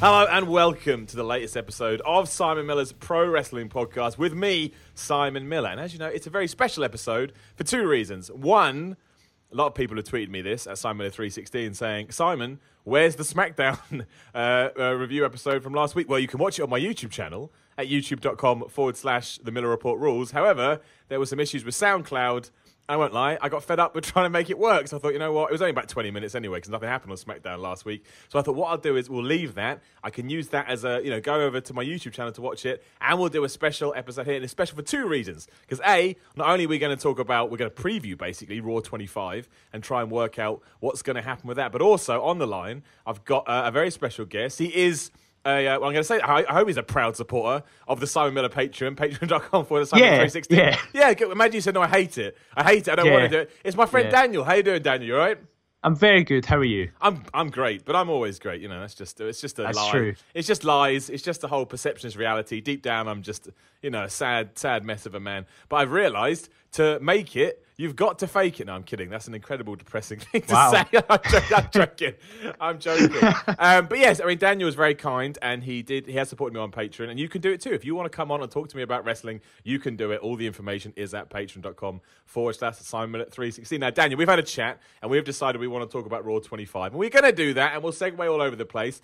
Hello and welcome to the latest episode of Simon Miller's Pro Wrestling Podcast with me, Simon Miller. And as you know, it's a very special episode for two reasons. One, a lot of people have tweeted me this at Simon Miller 316 saying, Simon, where's the SmackDown uh, uh, review episode from last week? Well, you can watch it on my YouTube channel at youtube.com forward slash the Miller Report rules. However, there were some issues with SoundCloud I won't lie, I got fed up with trying to make it work. So I thought, you know what? It was only about 20 minutes anyway because nothing happened on SmackDown last week. So I thought, what I'll do is we'll leave that. I can use that as a, you know, go over to my YouTube channel to watch it. And we'll do a special episode here. And it's special for two reasons. Because A, not only are we going to talk about, we're going to preview basically Raw 25 and try and work out what's going to happen with that. But also on the line, I've got uh, a very special guest. He is uh, well, I'm going to say, I, I, hope he's a proud supporter of the Simon Miller Patreon, patreon.com for the Simon yeah, 316. Yeah, yeah. Imagine you said, no, I hate it. I hate it. I don't yeah. want to do it. It's my friend yeah. Daniel. How you doing, Daniel? You all right? I'm very good. How are you? I'm I'm great, but I'm always great. You know, that's just it's just a that's lie. True. It's just lies. It's just the whole perception is reality. Deep down, I'm just you know a sad sad mess of a man. But I've realised to make it, you've got to fake it. No, I'm kidding. That's an incredible, depressing thing to wow. say. I'm joking. I'm joking. um, but yes, I mean Daniel was very kind, and he did. He has supported me on Patreon, and you can do it too. If you want to come on and talk to me about wrestling, you can do it. All the information is at patreon.com forward slash Simon at 316. Now, Daniel, we've had a chat, and we've decided we want to talk about Raw 25, and we're going to do that, and we'll segue all over the place.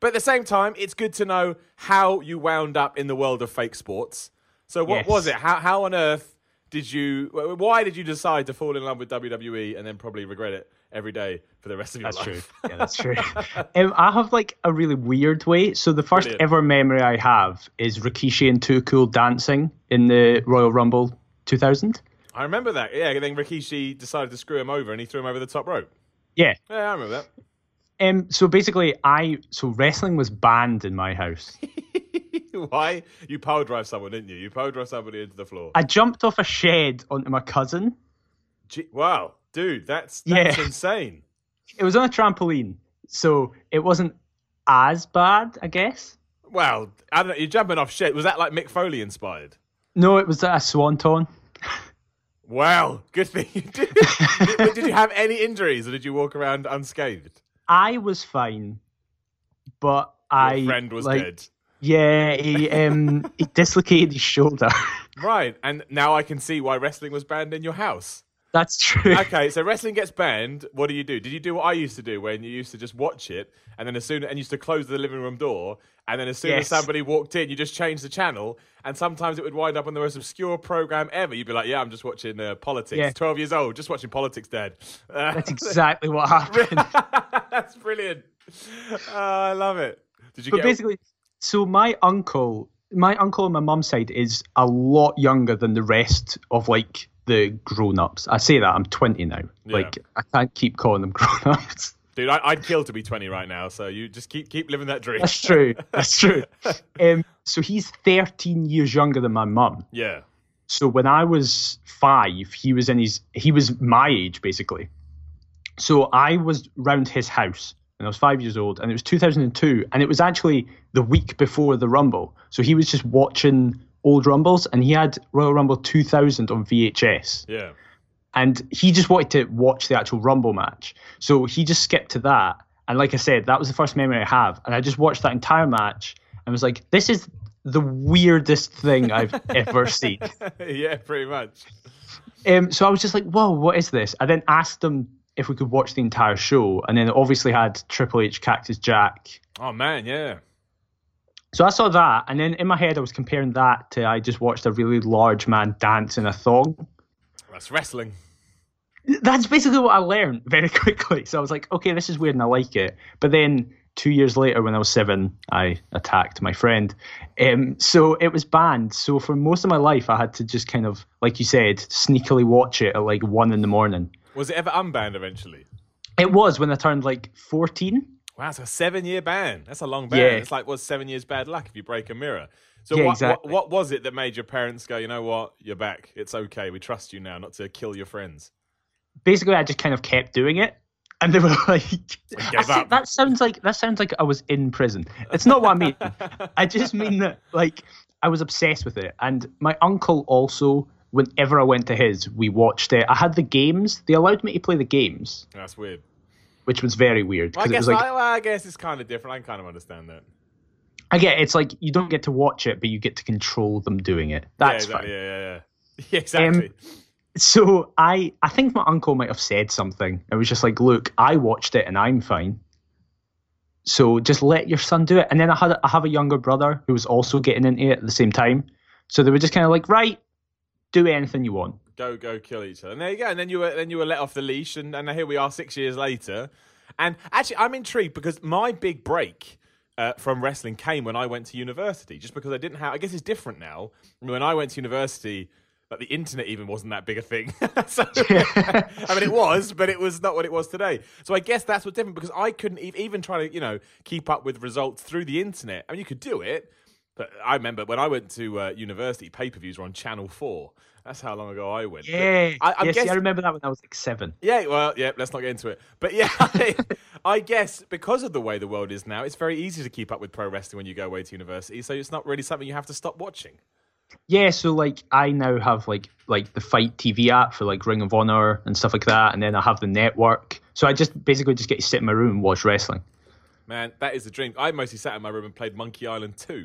But at the same time, it's good to know how you wound up in the world of fake sports. So, what yes. was it? How, how on earth did you? Why did you decide to fall in love with WWE and then probably regret it every day for the rest of your that's life? True. Yeah, that's true. um, I have like a really weird way. So the first Brilliant. ever memory I have is Rikishi and Too Cool dancing in the Royal Rumble 2000. I remember that. Yeah, and then Rikishi decided to screw him over and he threw him over the top rope. Yeah. Yeah, I remember that. Um, so basically, I so wrestling was banned in my house. Why? You power drive someone, didn't you? You power drive somebody into the floor. I jumped off a shed onto my cousin. Gee, wow, dude, that's that's Yeah. insane. It was on a trampoline, so it wasn't as bad, I guess. Well, I don't know. You're jumping off shit. Was that like Mick Foley inspired? No, it was a swanton. Wow, good thing you did. did, did you have any injuries, or did you walk around unscathed? I was fine, but I friend was like, dead. Yeah, he um he dislocated his shoulder. Right, and now I can see why wrestling was banned in your house. That's true. Okay, so wrestling gets banned. What do you do? Did you do what I used to do when you used to just watch it, and then as soon and used to close the living room door, and then as soon as somebody walked in, you just changed the channel, and sometimes it would wind up on the most obscure program ever. You'd be like, "Yeah, I'm just watching uh, politics. Yeah. Twelve years old, just watching politics, Dad." Uh, That's exactly what happened. that's brilliant. Oh, I love it. Did you but get? basically, so my uncle, my uncle on my mum's side is a lot younger than the rest of like the grown-ups. I say that I'm 20 now. Yeah. Like I can't keep calling them grown-ups. Dude, I, I'd kill to be 20 right now. So you just keep keep living that dream. That's true. That's true. Um, so he's 13 years younger than my mum. yeah. So when I was five, he was in his he was my age basically. So I was round his house when I was five years old, and it was 2002, and it was actually the week before the Rumble. So he was just watching old Rumbles, and he had Royal Rumble 2000 on VHS, Yeah. and he just wanted to watch the actual Rumble match. So he just skipped to that, and like I said, that was the first memory I have, and I just watched that entire match and was like, this is the weirdest thing I've ever seen. yeah, pretty much. Um, so I was just like, whoa, what is this? I then asked them if we could watch the entire show, and then it obviously had Triple H, Cactus Jack. Oh man, yeah. So I saw that, and then in my head I was comparing that to I just watched a really large man dance in a thong. That's wrestling. That's basically what I learned very quickly. So I was like, okay, this is weird and I like it. But then two years later, when I was seven, I attacked my friend. Um, so it was banned. So for most of my life, I had to just kind of, like you said, sneakily watch it at like one in the morning. Was it ever unbanned eventually? It was when I turned like 14. Wow, it's a seven year ban. That's a long ban. Yeah. It's like, what's seven years bad luck if you break a mirror? So Yeah, what, exactly. what what was it that made your parents go, you know what, you're back. It's okay. We trust you now, not to kill your friends. Basically, I just kind of kept doing it, and they were like, said- "That sounds like that sounds like I was in prison." It's not what I mean. I just mean that like I was obsessed with it, and my uncle also. Whenever I went to his, we watched it. I had the games. They allowed me to play the games, That's weird. which was very weird Well, I guess like I, well, I guess it's kind of different. I kind of understand that. I get it's like you don't get to watch it, but you get to control them doing it. That's yeah, exactly. fine. Yeah, yeah, yeah. Yeah, exactly. Um, so I, I think my uncle might have said something. It was just like, look, I watched it and I'm fine. So just let your son do it. And then I had I have a younger brother who was also getting into it at the same time. So they were just kind of like, right, do anything you want. go go kill each other. And there you go. And then you were then you were let off the leash, and, and here we are six years later. And actually, I'm intrigued because my big break uh, from wrestling came when I went to university. Just because I didn't have, I guess it's different now. When I went to university, like the internet even wasn't that big a thing. so, I mean, it was, but it was not what it was today. So I guess that's what's different because I couldn't e- even try to, you know, keep up with results through the internet. I mean, you could do it, but I remember when I went to uh, university, pay per views were on Channel Four. That's how long ago I went. But Yeah. I, I'm yes, see, I remember that when I was like seven. yeah, well, yeah, let's not get into it. But yeah, I, I guess because of the way the world is now, it's very easy to keep up with pro wrestling when you go away to university. So it's not really something you have to stop watching. Yeah, so like I now have like like the FITE TV app for like Ring of Honor and stuff like that, and then I have the network. So I just basically just get to sit in my room and watch wrestling. Man, that is the dream. I mostly sat in my room and played Monkey Island 2.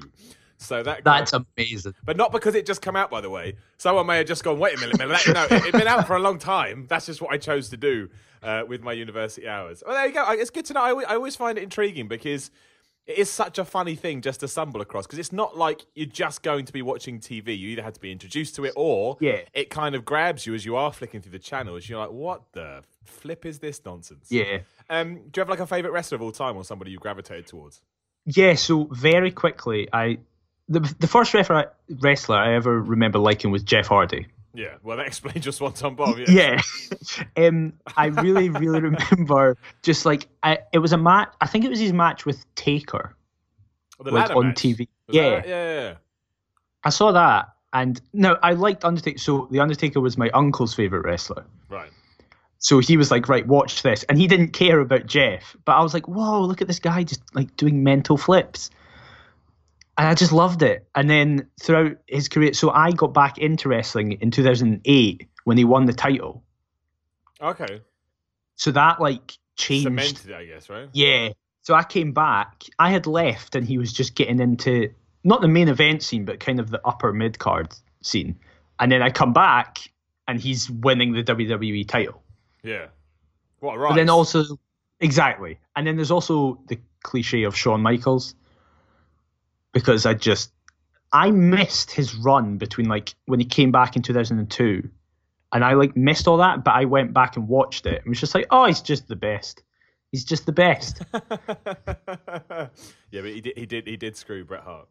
So that That's amazing. But not because it just come out, by the way. Someone may have just gone, wait a minute, minute. No, it, it'd been out for a long time. That's just what I chose to do uh, with my university hours. Well, there you go. It's good to know. I, always- I always find it intriguing because it is such a funny thing just to stumble across because it's not like you're just going to be watching TV. You either had to be introduced to it or Yeah. it kind of grabs you as you are flicking through the channels. You're like, what the flip is this nonsense? Yeah. Um, do you have like a favourite wrestler of all time or somebody you gravitated towards? Yeah, so very quickly, I the the first refer- wrestler I ever remember liking was Jeff Hardy. Yeah, well, that explains your Swanton Bomb. Yeah. Yeah, um, I really, really remember just like I, it was a match. I think it was his match with Taker. Oh, like, on match. TV. Yeah. that- yeah, yeah, yeah. I saw that, and no, I liked Undertaker. So the Undertaker was my uncle's favorite wrestler. Right. So he was like, right, watch this, and he didn't care about Jeff, but I was like, whoa, look at this guy just like doing mental flips. And I just loved it. And then throughout his career, so I got back into wrestling in 2008 when he won the title. Okay. So that like changed. Cemented I guess, right? Yeah. So I came back. I had left, and he was just getting into not the main event scene, but kind of the upper mid card scene. And then I come back, and he's winning the WWE title. Yeah. What a rise. But then also, exactly. And then there's also the cliche of Shawn Michaels, because I just I missed his run between like when he came back in 2002, and I like missed all that. But I went back and watched it, and was just like, oh, he's just the best. He's just the best. yeah, but he did, he did, he did screw Bret Hart.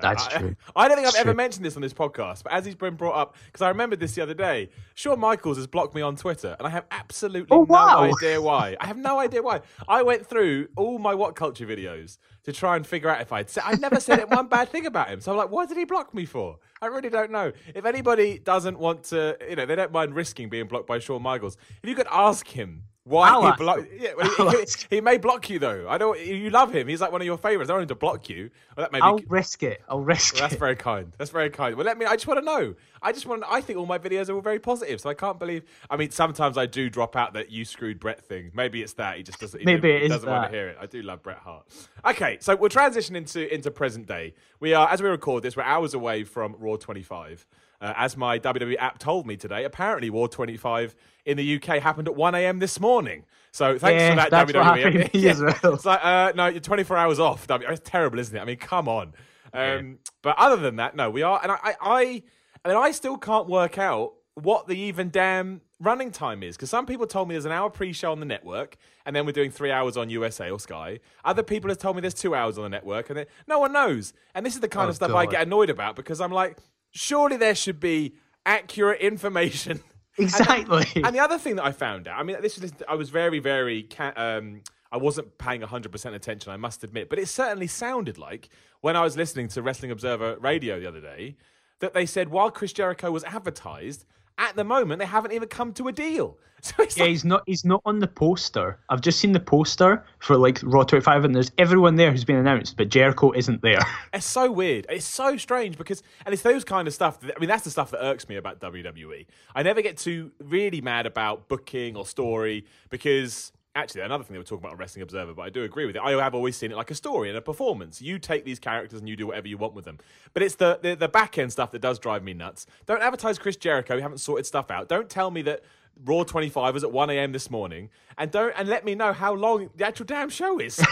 That's I, true. I don't think I've ever mentioned this on this podcast, but as he's been brought up, because I remembered this the other day, Shawn Michaels has blocked me on Twitter, and I have absolutely Oh, no idea why. I have no idea why. I went through all my What Culture videos to try and figure out if I'd said, I never said it one bad thing about him. So I'm like, what did he block me for? I really don't know. If anybody doesn't want to, you know, they don't mind risking being blocked by Shawn Michaels, if you could ask him why I'll he ask blocked. Yeah, well, he, he, he may block you though. I don't. You love him. He's like one of your favorites. I don't want him to block you. Well, that may be. I'll risk it. I'll risk well, that's it. very kind. That's very kind. Well, let me. I just want to know. I just want. I think all my videos are all very positive, so I can't believe. I mean, sometimes I do drop out that you screwed Bret thing. Maybe it's that he just doesn't. He Maybe doesn't, it is doesn't want that. to hear it. I do love Bret Hart. Okay, so we'll transition into into present day. We are as we record this, we're hours away from Raw 25. Uh, as my WWE app told me today, apparently War 25 in the UK happened at 1 a.m. this morning. So thanks Yeah, for that, WWE. what happened to me as well. It's like, uh, no, you're 24 hours off. It's terrible, isn't it? I mean, come on. Um, But other than that, no, we are. And I, I, I, I mean, I still can't work out what the even damn running time is because some people told me there's an hour pre-show on the network and then we're doing three hours on USA or Sky. Other people have told me there's two hours on the network and then no one knows. And this is the kind Oh, of stuff I get annoyed about because I'm like, surely there should be accurate information. Exactly. And the other thing that I found out, I mean, this is I was very, very, um, I wasn't paying 100% attention, I must admit. But it certainly sounded like when I was listening to Wrestling Observer Radio the other day that they said while Chris Jericho was advertised, at the moment they haven't even come to a deal. So it's Yeah, like, he's not. He's not on the poster. I've just seen the poster for like Raw 25, and there's everyone there who's been announced, but Jericho isn't there. It's so weird. It's so strange because, and it's those kind of stuff. That, I mean, that's the stuff that irks me about WWE. I never get too really mad about booking or story because. Actually, another thing they were talking about on Wrestling Observer, but I do agree with it. I have always seen it like a story and a performance. You take these characters and you do whatever you want with them. But it's the, the, the back end stuff that does drive me nuts. Don't advertise Chris Jericho. You haven't sorted stuff out. Don't tell me that Raw 25 was at 1 a.m. this morning, and don't and let me know how long the actual damn show is.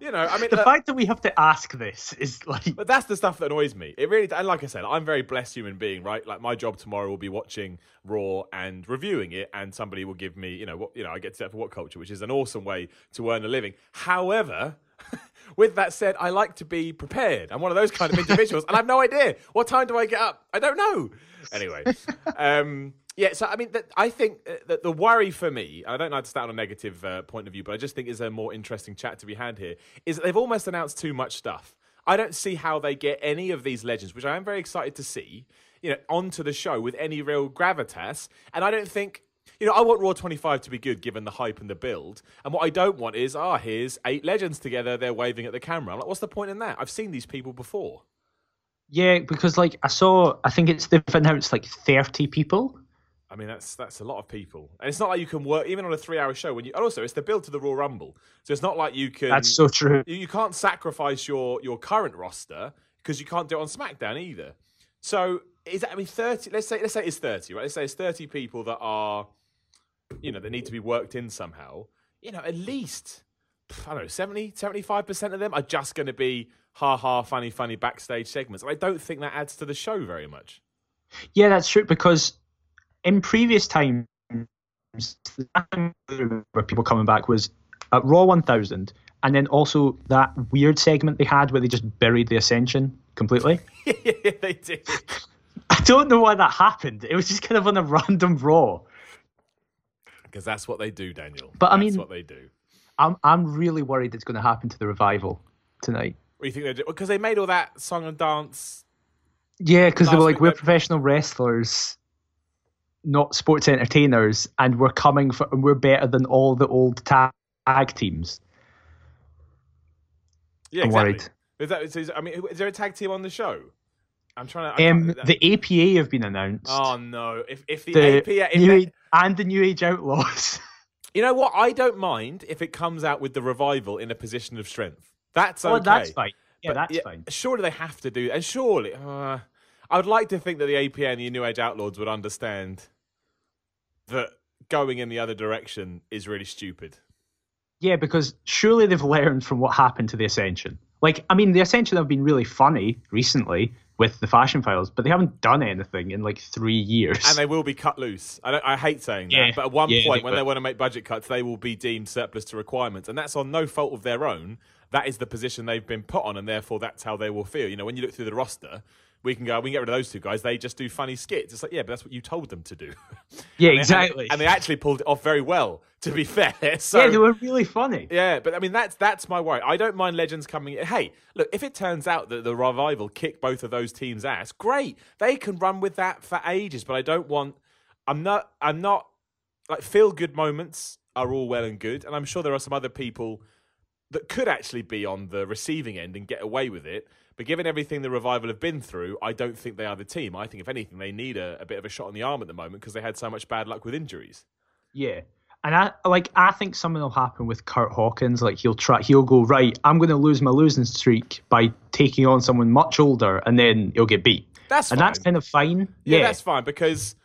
you know, I mean, the look- fact that we have to ask this is like. but that's the stuff that annoys me. It really, and like I said, I'm a very blessed human being, right? Like my job tomorrow will be watching Raw and reviewing it, and somebody will give me, you know, what you know, I get to set for what culture, which is an awesome way to earn a living. However. With that said, I like to be prepared. I'm one of those kind of individuals, and I have no idea what time do I get up. I don't know. Anyway, um, yeah. So I mean, I think uh, that the worry for me, I don't like to start on a negative uh, point of view, but I just think is a more interesting chat to be had here. Is that they've almost announced too much stuff. I don't see how they get any of these legends, which I am very excited to see, you know, onto the show with any real gravitas. And I don't think, you know, I want Raw 25 to be good given the hype and the build. And what I don't want is, ah, here's eight legends together, they're waving at the camera. I'm like, what's the point in that? I've seen these people before. Yeah, because like I saw, I think it's they've announced like 30 people. I mean, that's that's a lot of people, and it's not like you can work even on a three-hour show. When you and also, it's the build to the Royal Rumble, so it's not like you can. That's so true. you, you can't sacrifice your your current roster because you can't do it on SmackDown either. So is that I mean thirty? Let's say let's say it's thirty, right? Let's say it's thirty people that are, you know, that need to be worked in somehow. You know, at least I don't know 70 75 percent of them are just going to be ha ha funny funny backstage segments. And I don't think that adds to the show very much. Yeah, that's true because in previous times, where people coming back was at Raw 1000, and then also that weird segment they had where they just buried the Ascension completely. yeah, they did. I don't know why that happened. It was just kind of on a random Raw. Because that's what they do, Daniel. But I that's mean- what they do. I'm I'm really worried it's going to happen to the revival tonight. What do you think they do? Because they made all that song and dance. Yeah, because they were like, we're professional wrestlers, not sports entertainers, and we're coming for, and we're better than all the old tag, tag teams. Yeah, I'm exactly. worried. Is that, is, I mean, is there a tag team on the show? I'm trying to. Um, the APA have been announced. oh no! If if the, the APA, if they- and the New Age Outlaws. you know what? I don't mind if it comes out with the revival in a position of strength. That's okay. Oh, that's fine. Yeah, But, that's yeah, fine. Surely they have to do, and surely uh, I would like to think that the APA and the New Age Outlaws would understand that going in the other direction is really stupid. Yeah, because surely they've learned from what happened to the Ascension. Like, I mean, the Ascension have been really funny recently with the Fashion Files, but they haven't done anything in like three years. and they will be cut loose. I, don't, I hate saying that, Yeah. but at one Yeah, point they when they want to make budget cuts, they will be deemed surplus to requirements, and that's on no fault of their own. That is the position they've been put on, and therefore that's how they will feel. You know, when you look through the roster, we can go, we can get rid of those two guys. They just do funny skits. It's like, yeah, but that's what you told them to do. yeah, And they- exactly. And they actually pulled it off very well, to be fair. So yeah, they were really funny. yeah, but I mean that's that's my worry. I don't mind legends coming. Hey, look, if it turns out that the revival kick both of those teams' ass, great. They can run with that for ages. But I don't want. I'm not. I'm not. Like feel good moments are all well and good, and I'm sure there are some other people that could actually be on the receiving end and get away with it. But given everything the revival have been through, I don't think they are the team. I think if anything, they need a, a bit of a shot on the arm at the moment because they had so much bad luck with injuries. Yeah. And I like I think something will happen with Kurt Hawkins. Like he'll try he'll go, right, I'm gonna lose my losing streak by taking on someone much older and then he'll get beat. That's and fine. that's kind of fine. Yeah, Yeah. that's fine because,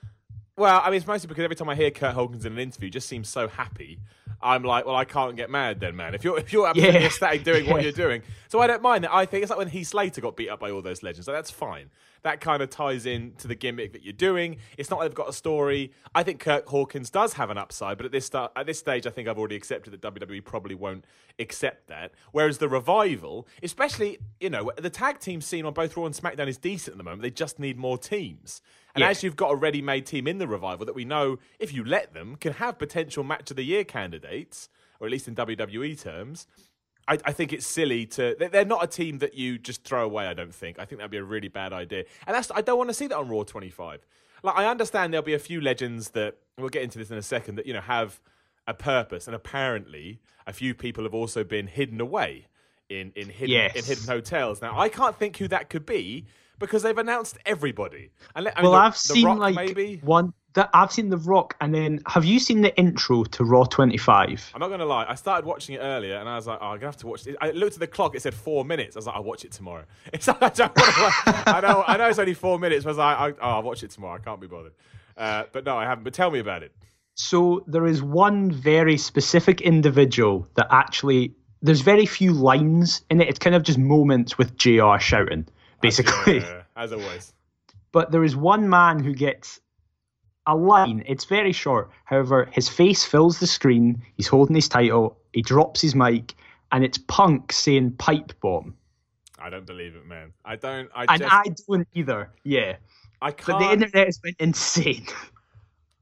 well, I mean, it's mostly because every time I hear Kurt Hawkins in an interview, he just seems so happy. I'm like, well, I can't get mad then, man. If you're if you're absolutely Yeah. ecstatic doing what Yeah. you're doing, so I don't mind that. I think it's like when Heath Slater got beat up by all those legends. So that's fine. That kind of ties in to the gimmick that you're doing. It's not like they've got a story. I think Kurt Hawkins does have an upside, but at this start, at this stage, I think I've already accepted that WWE probably won't accept that. Whereas the revival, especially you know, the tag team scene on both Raw and SmackDown is decent at the moment. They just need more teams. And Yeah. as you've got a ready-made team in the revival that we know, if you let them, can have potential match of the year candidates. or at least in WWE terms, I, I think it's silly to. They're not a team that you just throw away. I don't think. I think that'd be a really bad idea, and that's. I don't want to see that on Raw 25. Like I understand there'll be a few legends that we'll get into this in a second that you know have a purpose, and apparently a few people have also been hidden away in in hidden Yes. in hidden hotels. Now I can't think who that could be because they've announced everybody. And let- I well, mean, the- I've the seen Rock, like maybe. one that I've seen The Rock, and then have you seen the intro to Raw 25? I'm not gonna lie. I started watching it earlier, and I was like, "Oh, I'm gonna have to watch." It. I looked at the clock; it said four minutes. I was like, "I'll watch it tomorrow." It's like, I don't want to. Watch. I know, I know, it's only four minutes. But I was like, I, "Oh, I'll watch it tomorrow." I can't be bothered. Uh, but no, I haven't. But tell me about it. So there is one very specific individual that actually there's very few lines in it. It's kind of just moments with JR shouting, basically. As always. But there is one man who gets a line. It's very short. However, his face fills the screen. He's holding his title. He drops his mic, and it's Punk saying "pipe bomb," I don't believe it, man. I don't. I and just. I don't either. Yeah, I can't. But the internet has been insane.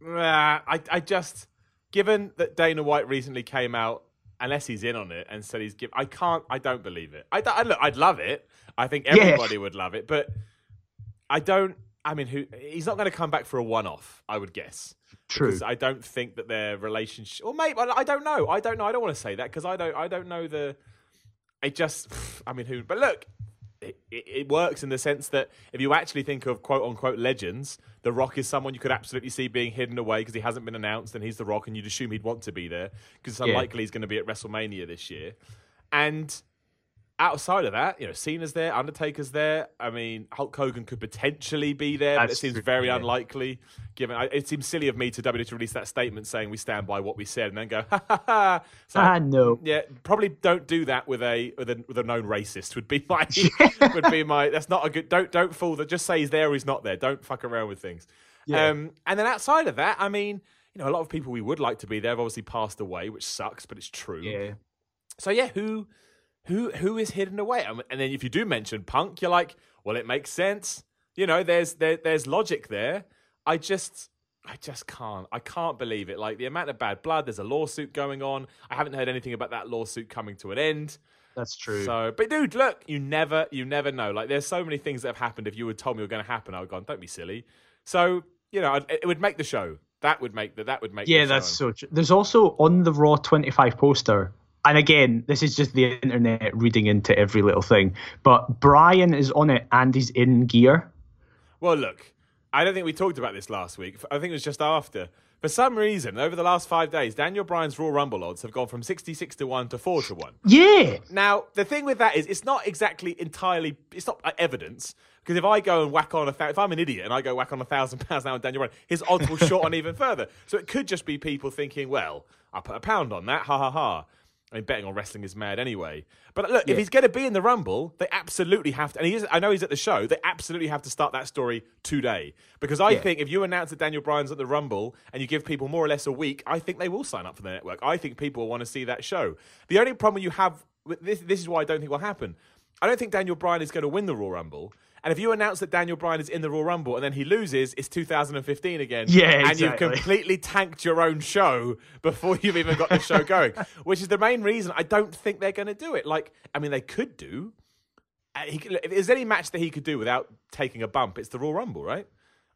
Nah, I, I just, given that Dana White recently came out, unless he's in on it and said he's give, I can't, I don't believe it. I, I look. I'd love it. I think everybody would love it, but I don't. I mean, who? He's not going to come back for a one-off. I would guess. True. I don't think that their relationship, or maybe I I don't know. I don't know. I don't want to say that because I don't. I don't know the. It just. I mean, who? But look, it, it, works in the sense that if you actually think of quote unquote legends, The Rock is someone you could absolutely see being hidden away because he hasn't been announced and he's The Rock and you'd assume he'd want to be there because it's Yeah. unlikely he's going to be at WrestleMania this year. And outside of that, you know, Cena's there, Undertaker's there. I mean, Hulk Hogan could potentially be there, but it seems true, very yeah. unlikely. Given I- it seems silly of me to WWE to release that statement saying we stand by what we said and then go ha ha ha. So, Ah, no. yeah, probably don't do that with a with a with a known racist. Would be my would be my. That's not a good. Don't don't fool that. Just say he's there or he's not there. Don't fuck around with things. Yeah. Um, and then outside of that, I mean, you know, a lot of people we would like to be there have obviously passed away, which sucks, but it's true. Yeah. So yeah, who who who is hidden away? And then if you do mention Punk, you're like, well, it makes sense. You know, there's there, there's logic there. I just I just can't. I can't believe it. Like the amount of bad blood. There's a lawsuit going on. I haven't heard anything about that lawsuit coming to an end. That's true. So, but dude, look, you never, you never know. Like, there's so many things that have happened. If you had told me were going to happen, I would have gone, don't be silly. So, you know, I'd- it would make the show. That would make the, that would make. Yeah, that's so true. There's also on the Raw 25 poster, and again, this is just the internet reading into every little thing, but Bryan is on it and he's in gear. Well, look, I don't think we talked about this last week. I think it was just after. For some reason, over the last five days, Daniel Bryan's Royal Rumble odds have gone from 66 to 1 to 4 to 1. Yeah. Now, the thing with that is, it's not exactly entirely, it's not uh, evidence. Because if I go and whack on a, thou- if I'm an idiot and I go whack on a thousand pounds now on Daniel Bryan, his odds will short on even further. So it could just be people thinking, well, I put a pound on that, ha ha ha. I mean, betting on wrestling is mad anyway. But look, if he's going to be in the Rumble, they absolutely have to. And he is, I know he's at the show. They absolutely have to start that story today because I Yeah. think if you announce that Daniel Bryan's at the Rumble and you give people more or less a week, I think they will sign up for the network. I think people will want to see that show. The only problem you have with this, this is why I don't think will happen. I don't think Daniel Bryan is going to win the Royal Rumble. And if you announce that Daniel Bryan is in the Royal Rumble and then he loses, it's 2015 again. Yeah, And you've completely tanked your own show before you've even got the show going, which is the main reason I don't think they're going to do it. Like, I mean, they could do. Uh, could- if there's any match that he could do without taking a bump, it's the Royal Rumble, right?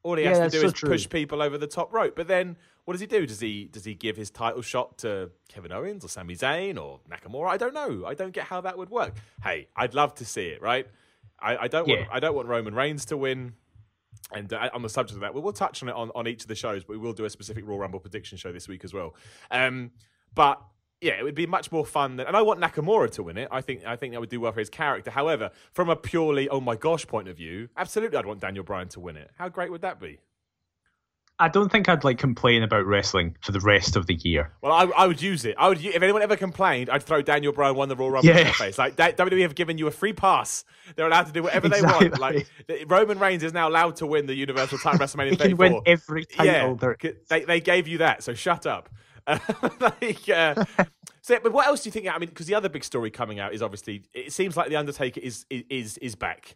All he Yeah, has to do so is true. push people over the top rope. But then, what does he do? Does he does he give his title shot to Kevin Owens or Sami Zayn or Nakamura? I don't know. I don't get how that would work. Hey, I'd love to see it, right? I, I don't want Yeah. I don't want Roman Reigns to win. And uh, on the subject of that, we'll, we'll touch on it on, on each of the shows, but we will do a specific Royal Rumble prediction show this week as well. Um, but yeah, it would be much more fun than, and I want Nakamura to win it. I think I think that would do well for his character. However, from a purely oh my gosh point of view, absolutely, I'd want Daniel Bryan to win it. How great would that be? I don't think I'd like complain about wrestling for the rest of the year. Well, I, I would use it. I would. If anyone ever complained, I'd throw Daniel Bryan won the Royal Rumble in Yeah. their face. Like that, WWE have given you a free pass. They're allowed to do whatever they want. Like Roman Reigns is now allowed to win the Universal Title WrestleMania He 34. can win every title. yeah, they they gave you that, so shut up. like, uh, so, but what else do you think? I mean, because the other big story coming out is obviously it seems like the Undertaker is is is back.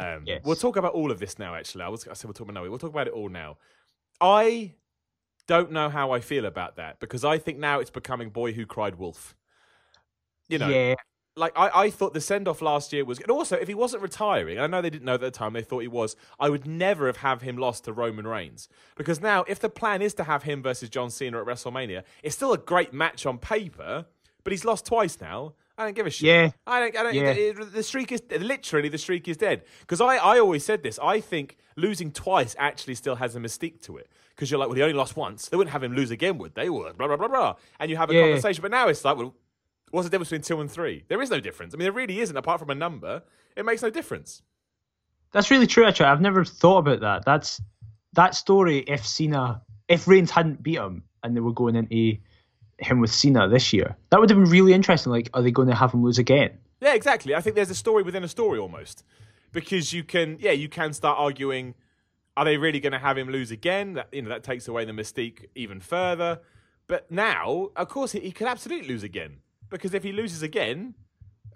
Um, Yes. We'll talk about all of this now. Actually, I was I said we'll talk about no, we'll talk about it all now. I don't know how I feel about that because I think now it's becoming boy who cried wolf. You know, yeah, like I, I thought the send off last year was, and also if he wasn't retiring, I know they didn't know that at the time, they thought he was. I would never have have him lost to Roman Reigns because now if the plan is to have him versus John Cena at WrestleMania, it's still a great match on paper, but he's lost twice now. I don't give a shit. Yeah. I don't. I don't. Yeah. it- the streak is literally the streak is dead. Because I, I always said this. I think losing twice actually still has a mystique to it. Because you're like, well, he only lost once. They wouldn't have him lose again, would they? Would blah blah blah blah. And you have a Yeah. conversation. But now it's like, well, what's the difference between two and three? There is no difference. I mean, there really isn't. Apart from a number, it makes no difference. that's really true. Actually, I've never thought about that. That's that story. If Cena, if Reigns hadn't beat him, and they were going into him with Cena this year, that would have been really interesting. Like, are they going to have him lose again? Yeah, exactly. I think there's a story within a story almost. Because you can, yeah, you can start arguing, are they really going to have him lose again? That you know that takes away the mystique even further. But now, of course, he, he could absolutely lose again. Because if he loses again,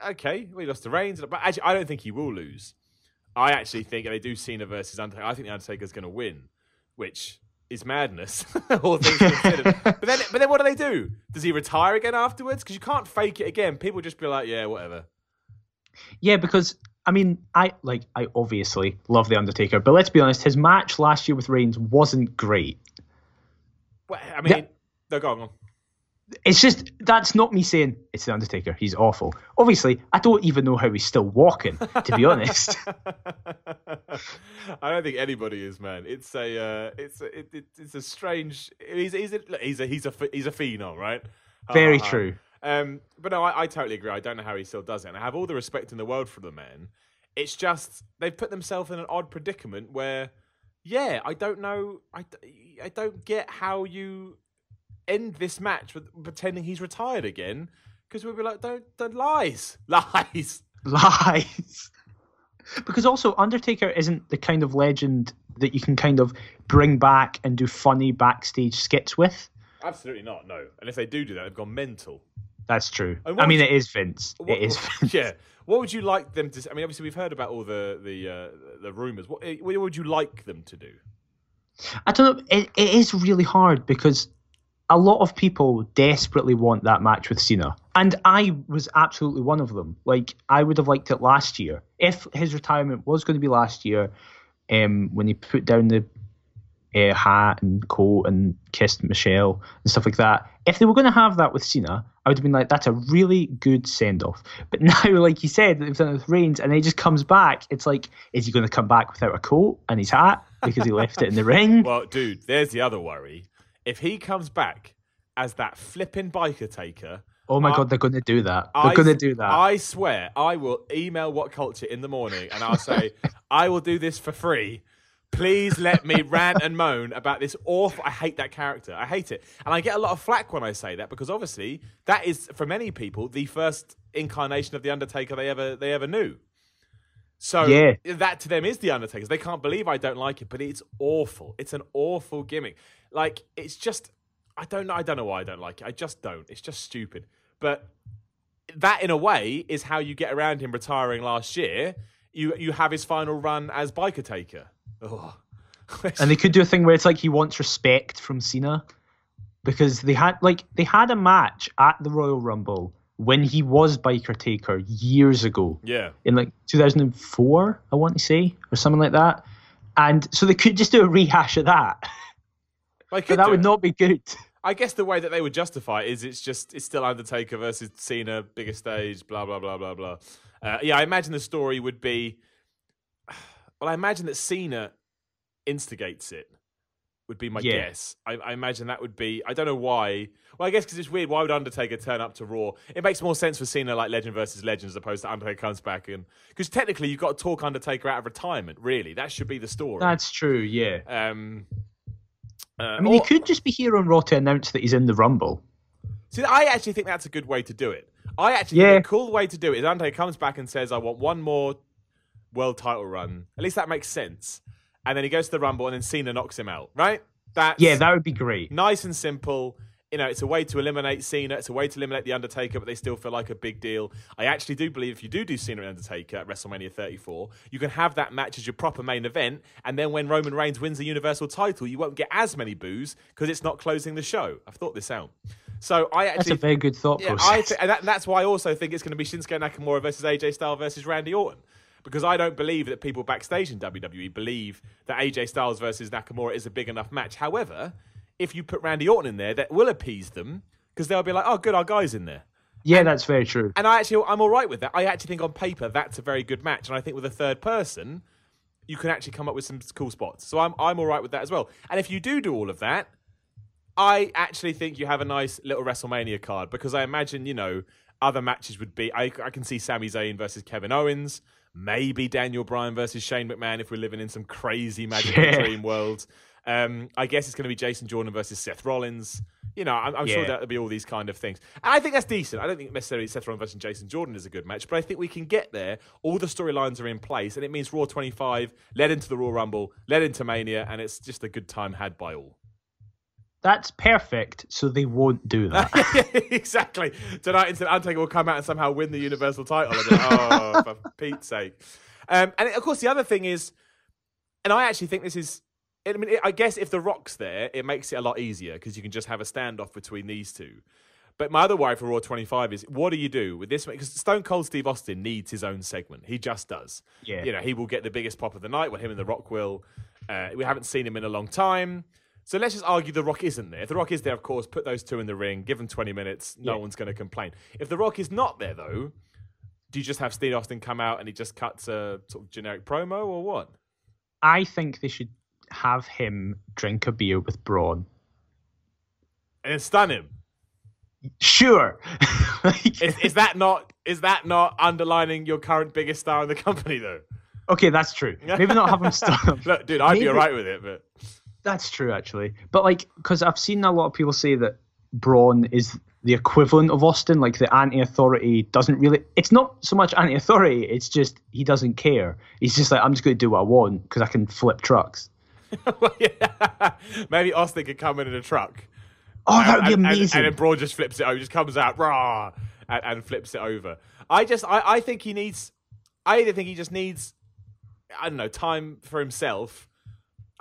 okay, well, lost to Reigns. But actually, I don't think he will lose. I actually think they do Cena versus Undertaker, I think the Undertaker's going to win, which is madness, all things considered. but then, but then, what do they do? Does he retire again afterwards? Because you can't fake it again. People just be like, yeah, whatever. Yeah, because I mean, I like I obviously love the Undertaker, but let's be honest, his match last year with Reigns wasn't great. Well, I mean, no, go on, go on. It's just that's not me saying it's the Undertaker. He's awful. Obviously, I don't even know how he's still walking. To be honest, I don't think anybody is, man. It's a, uh, it's a, it, it, it's a strange. He's, he's a, he's a, he's a, he's a phenom, right? Very true. Um, but no, I, I totally agree. I don't know how he still does it. And I have all the respect in the world for the man. It's just they've put themselves in an odd predicament where, yeah, I don't know. I, I don't get how you end this match with pretending he's retired again because we'll be like, don't, don't lies, lies. Lies. Because also, Undertaker isn't the kind of legend that you can kind of bring back and do funny backstage skits with. Absolutely not. No. And if they do do that, they've gone mental. That's true. I mean, it is Vince. What- it is Vince. yeah. What would you like them to? I mean, obviously we've heard about all the the uh, the rumors. What, what would you like them to do? I don't know. It, it is really hard because a lot of people desperately want that match with Cena, and I was absolutely one of them. Like I would have liked it last year if his retirement was going to be last year. Um, when he put down the uh, hat and coat and kissed Michelle and stuff like that. If they were going to have that with Cena, I would have been like, that's a really good send off. But now, like you said, they've done it with Reigns, and he just comes back. It's like, is he going to come back without a coat and his hat because he left it in the ring? Well, dude, there's the other worry. If he comes back as that flipping biker taker, Oh my I- god, they're going to do that. They're going to do that. I swear, I will email What Culture in the morning and I'll say, I will do this for free. Please let me rant and moan about this awful. I hate that character. I hate it. And I get a lot of flack when I say that because obviously that is, for many people, the first incarnation of The Undertaker they ever, they ever knew. So Yeah. that to them is The Undertaker. They can't believe I don't like it, but it's awful. It's an awful gimmick. Like, it's just, I don't know. I don't know why I don't like it. I just don't. It's just stupid. But that in a way is how you get around him retiring last year. You you have his final run as biker taker. And they could do a thing where it's like he wants respect from Cena because they had like they had a match at the Royal Rumble when he was Biker Taker years ago yeah, in like 2004, I want to say, or something like that. And so they could just do a rehash of that, but that would it. not be good. I guess the way that they would justify it is it's just it's still Undertaker versus Cena, bigger stage, blah blah blah blah blah. Uh, yeah, I imagine the story would be. Well, I imagine that Cena instigates it. Would be my Yeah. guess. I, I imagine that would be. I don't know why. Well, I guess because it's weird. Why would Undertaker turn up to Raw? It makes more sense for Cena like Legend versus Legend as opposed to Undertaker comes back and because technically you've got to talk Undertaker out of retirement. Really, that should be the story. That's true, yeah. um, uh, I mean, he could just be here on Raw to announce that he's in the Rumble. See, I actually think that's a good way to do it. I actually Yeah. think a cool way to do it is Undertaker comes back and says, "I want one more world title run." At least that makes sense. And then he goes to the Rumble, and then Cena knocks him out. Right? That Yeah, that would be great. nice and simple. you know, it's a way to eliminate Cena. It's a way to eliminate The Undertaker, but they still feel like a big deal. I actually do believe if you do do Cena and Undertaker at WrestleMania 34, you can have that match as your proper main event. And then when Roman Reigns wins the Universal title, you won't get as many boos because it's not closing the show. I've thought this out. So I actually. That's a very good thought yeah, process. I th- and, that, and that's why I also think it's going to be Shinsuke Nakamura versus AJ Styles versus Randy Orton. Because I don't believe that people backstage in WWE believe that AJ Styles versus Nakamura is a big enough match. However, if you put Randy Orton in there, that will appease them because they'll be like, "Oh, good, our guy's in there." yeah, that's very true. And I actually, I'm all right with that. I actually think on paper that's a very good match, and I think with a third person, you can actually come up with some cool spots. So I'm, I'm all right with that as well. And if you do do all of that, I actually think you have a nice little WrestleMania card because I imagine, you know, other matches would be. I, I can see Sami Zayn versus Kevin Owens, maybe Daniel Bryan versus Shane McMahon if we're living in some crazy magical Yeah. dream world. Um, I guess it's going to be Jason Jordan versus Seth Rollins. You know, I'm, I'm sure Yeah. that'll be all these kind of things. And I think that's decent. I don't think necessarily Seth Rollins versus Jason Jordan is a good match, but I think we can get there. All the storylines are in place, and it means Raw 25 led into the Royal Rumble, led into Mania, and it's just a good time had by all. That's perfect, so they won't do that. exactly. Tonight, instead, Undertaker will come out and somehow win the Universal title. Oh, for Pete's sake. Um, and of course, the other thing is, and I actually think this is. I mean, I guess if The Rock's there, it makes it a lot easier because you can just have a standoff between these two. But my other worry for Raw 25 is what do you do with this? Because Stone Cold Steve Austin needs his own segment. He just does. Yeah. You know, he will get the biggest pop of the night. Well, him and The Rock will. Uh, we haven't seen him in a long time. So let's just argue The Rock isn't there. If The Rock is there, of course, put those two in the ring, give them 20 minutes. No Yeah. one's going to complain. If The Rock is not there, though, do you just have Steve Austin come out and he just cuts a sort of generic promo or what? I think they should have him drink a beer with Braun. And stun him. Sure. Like- Is, is that not is that not underlining your current biggest star in the company though? okay, that's true. Maybe not have him stop. Look, dude, I'd be alright with it, but That's true, actually. But like, because I've seen a lot of people say that Braun is the equivalent of Austin, like the anti-authority doesn't really. It's not so much anti-authority. It's just he doesn't care. He's just like, I'm just going to do what I want because I can flip trucks. Yeah. maybe Austin could come in in a truck. Oh, that would be and, and- amazing. And, then Braun just flips it over, just comes out, rah, and, and flips it over. I just, I, I think he needs, I either think he just needs, I don't know, time for himself.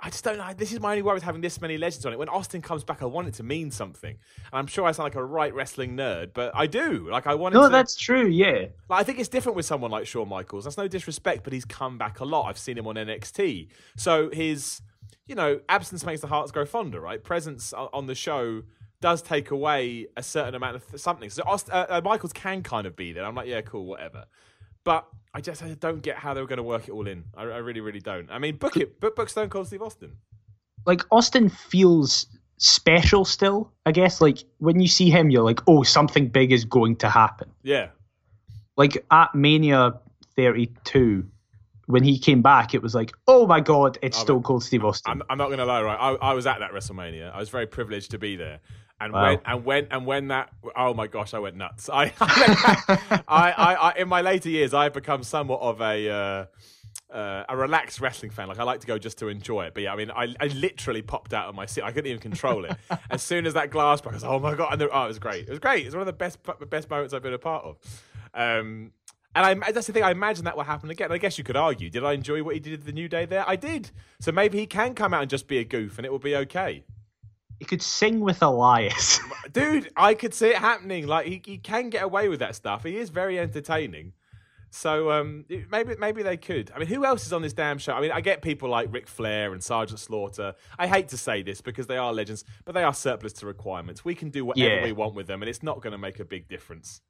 I just don't know. This is my only worry with having this many legends on it. When Austin comes back, I want it to mean something. And I'm sure I sound like a right wrestling nerd, but I do. Like I want it to. no, to. that's true. Yeah. Like, I think it's different with someone like Shawn Michaels. That's no disrespect, but he's come back a lot. I've seen him on NXT. So his, you know, absence makes the hearts grow fonder, right? Presence on the show does take away a certain amount of th- something. So Aust- uh, uh, Michaels can kind of be there. I'm like, yeah, cool, whatever. But I just I don't get how they were going to work it all in. I, I really, really don't. I mean, book it, book, book Stone Cold Steve Austin. Like Austin feels special still. I guess like when you see him, you're like, oh, something big is going to happen. Yeah. Like at Mania 32, when he came back, it was like, oh my god, it's Oh, Stone Cold Steve Austin. I'm, I'm not going to lie, right? I, I was at that WrestleMania. I was very privileged to be there. And Wow. when and when and when that oh my gosh, I went nuts. I I, I, I in my later years, I've become somewhat of a uh, uh, a relaxed wrestling fan. Like I like to go just to enjoy it. But yeah, I mean, I, I literally popped out of my seat. I couldn't even control it. as soon as that glass broke, I was oh my god! And the, oh, it was great. It was great. It was one of the best best moments I've been a part of. Um, and I, that's the thing. I imagine that will happen again. I guess you could argue, did I enjoy what he did the New Day there? I did. So maybe he can come out and just be a goof, and it will be okay. He could sing with Elias. Dude, I could see it happening. Like he, he can get away with that stuff. He is very entertaining. So um, maybe maybe they could. I mean, who else is on this damn show? I mean, I get people like Ric Flair and Sergeant Slaughter. I hate to say this because they are legends, but they are surplus to requirements. We can do whatever Yeah. we want with them, and it's not going to make a big difference.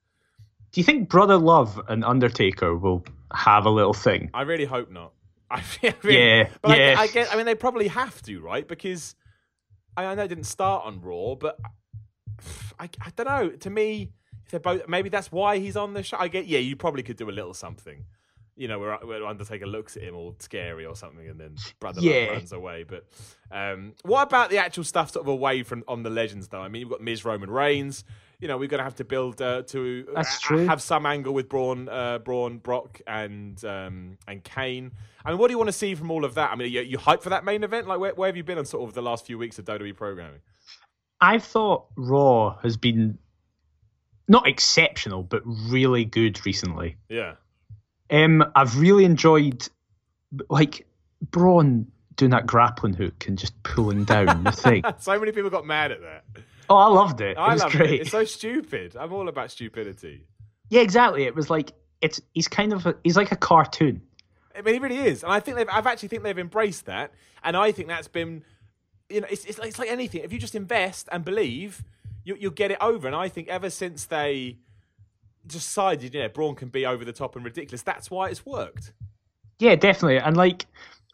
Do you think Brother Love and Undertaker will have a little thing? I really hope not. I really, Yeah, but yeah. I, I guess I mean they probably have to, right? Because I, know it didn't start on Raw, but I, I don't know. To me, if they're both, maybe that's why he's on the show. I get, yeah, you probably could do a little something. You know, where, where Undertaker looks at him all scary or something, and then Brother Love runs away. But um, what about the actual stuff, sort of away from on the legends, though? I mean, you've got Miz, Roman Reigns. You know, we're going to have to build uh, to uh, have some angle with Braun, uh, Braun, Brock, and um, and Kane. I mean, what do you want to see from all of that? I mean, you, you hyped for that main event? Like, where, where have you been on sort of the last few weeks of WWE programming? I thought Raw has been not exceptional, but really good recently. Yeah. Um, I've really enjoyed like Braun doing that grappling hook and just pulling down the thing. so many people got mad at that. Oh, I loved it. It I was love great. it. It's so stupid. I'm all about stupidity. Yeah, exactly. It was like it's he's kind of a, he's like a cartoon. I mean, he really is, and I think they've. I've actually think they've embraced that, and I think that's been, you know, it's it's like, it's like anything. If you just invest and believe, you you'll get it over. And I think ever since they decided, yeah, Braun can be over the top and ridiculous, that's why it's worked. Yeah, definitely. And like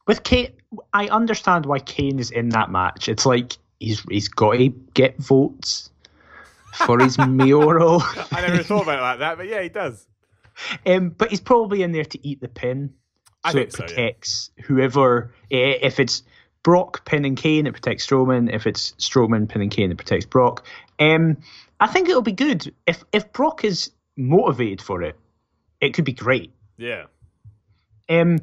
with Kane, I understand why Kane is in that match. It's like he's he's got to get votes for his mayoral. I never thought about it like that, but yeah, he does. Um, but he's probably in there to eat the pin, I so it so, yeah. protects whoever. eh, If it's Brock pinning Kane, it protects Strowman. If it's Strowman pinning Kane, it protects Brock. Um, I think it'll be good if if Brock is motivated for it. It could be great. Yeah. Um,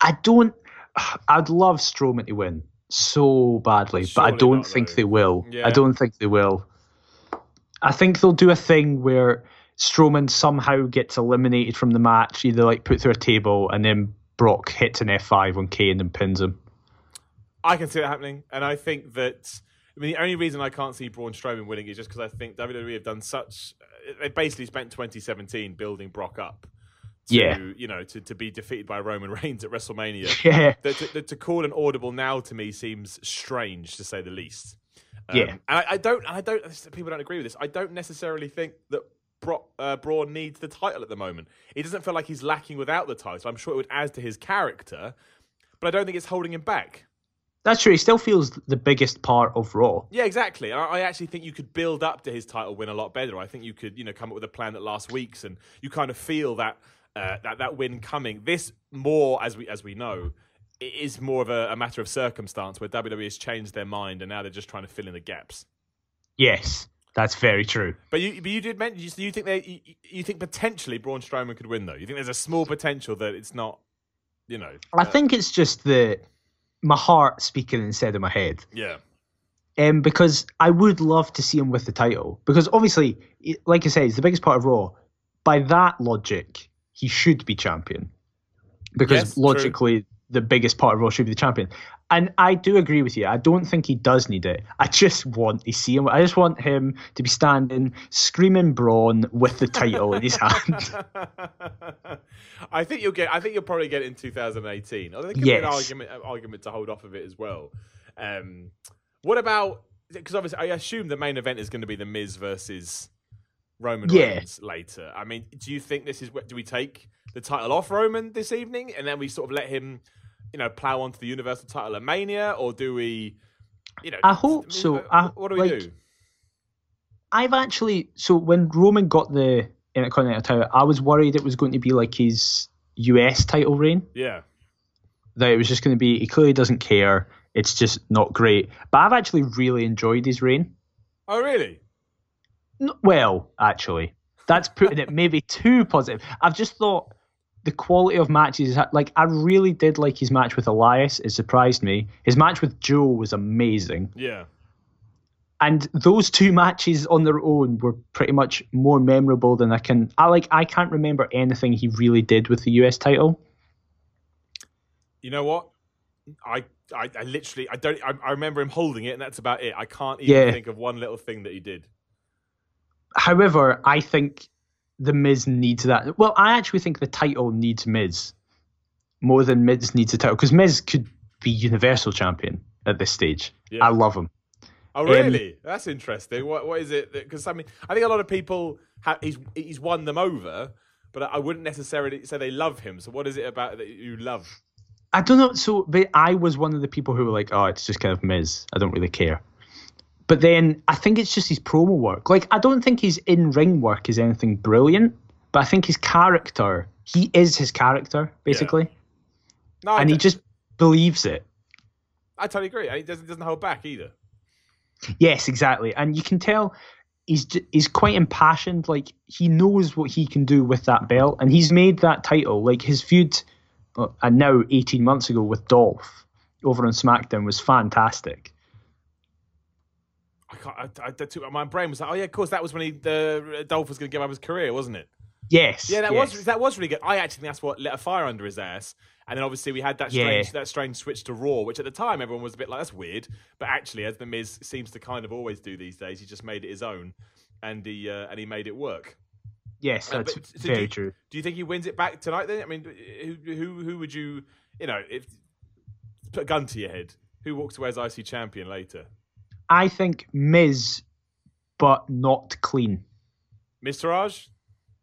I don't. I'd love Strowman to win so badly, but I don't think though. they will. Yeah. I don't think they will. I think they'll do a thing where Strowman somehow gets eliminated from the match, either like put through a table, and then Brock hits an F5 on Kane and pins him. I can see that happening, and I think that. I mean, the only reason I can't see Braun Strowman winning is just because I think WWE have done such. They basically spent 2017 building Brock up. To, Yeah. You know, to, to be defeated by Roman Reigns at WrestleMania. Yeah. that, to, to call an audible now to me seems strange to say the least. Um, Yeah. and I, I don't, I don't. People don't agree with this. I don't necessarily think that Brock, uh, Braun needs the title at the moment. He doesn't feel like he's lacking without the title. I'm sure it would add to his character, but I don't think it's holding him back. That's true. He still feels the biggest part of Raw. Yeah, exactly. I, I actually think you could build up to his title win a lot better. I think you could, you know, come up with a plan that lasts weeks, and you kind of feel that uh, that that win coming. This more, as we as we know, it is more of a, a matter of circumstance where WWE has changed their mind, and now they're just trying to fill in the gaps. Yes, that's very true. But you, but you did mention you, you think they, you, you think potentially Braun Strowman could win though. You think there's a small potential that it's not, you know. I uh, think it's just the my heart speaking instead of my head. yeah, um, because I would love to see him with the title. Because obviously, like I say, he's the biggest part of Raw. By that logic, he should be champion. Because Yes, true. logically, the biggest part of Raw should be the champion. And I do agree with you. I don't think he does need it. I just want to see him. I just want him to be standing, screaming Braun with the title in his hand. I think you'll get. I think you'll probably get it in 2018. Although there could be an argument uh, argument to hold off of it as well. Um, what about? Because obviously, I assume the main event is going to be the Miz versus Roman Yeah. Reigns later. I mean, do you think this is? what- Do we take the title off Roman this evening, and then we sort of let him, you know, plow onto the Universal title at Mania, or do we? You know, I hope so. uh, I- what do we like- do? I've actually so when Roman got the Intercontinental title, I was worried it was going to be like his US title reign. Yeah. that it was just going to be he clearly doesn't care. It's just not great. But I've actually really enjoyed his reign. Oh, really? Well, actually, that's putting it maybe too positive. I've just thought the quality of matches, like I really did like his match with Elias. It surprised me. His match with Joe was amazing, Yeah. and those two matches on their own were pretty much more memorable than I can. I like. I can't remember anything he really did with the US title. You know what? I, I, I literally, I don't, I, I remember him holding it, and that's about it. I can't even Yeah. think of one little thing that he did. However, I think the Miz needs that. Well, I actually think the title needs Miz more than Miz needs a title because Miz could be Universal Champion at this stage. Yeah. I love him. Oh, um, really? That's interesting. What, what is it? Because I mean, I think a lot of people have he's he's won them over, but I wouldn't necessarily say they love him. So, what is it about that you love? I don't know. So, but I was one of the people who were like, "Oh, it's just kind of Miz. I don't really care." But then I think it's just his promo work. Like, I don't think his in ring work is anything brilliant, but I think his character, he is his character basically, No, I and he just believes it. I totally agree. He doesn't doesn't hold back either. Yes, exactly. And you can tell he's he's quite impassioned. Like he knows what he can do with that belt, and he's made that title. Like his feud, uh, and now eighteen months ago with Dolph over on SmackDown was fantastic. I can't, I, I, took, my brain was like, oh yeah, of course, that was when he the Dolph was going to give up his career, wasn't it? Yes. Yeah, that yes. was that was really good. I actually think that's what lit a fire under his ass. And then obviously we had that strange Yeah. that strange switch to Raw, which at the time everyone was a bit like that's weird, but actually, as the Miz seems to kind of always do these days, he just made it his own, and he uh, and he made it work. Yes, Uh, that's but- so do very you- true. Do you think he wins it back tonight? Then I mean, who who who would you you know if put a gun to your head? Who walks away as IC champion later? I think Miz, but not clean. Mr. Raj?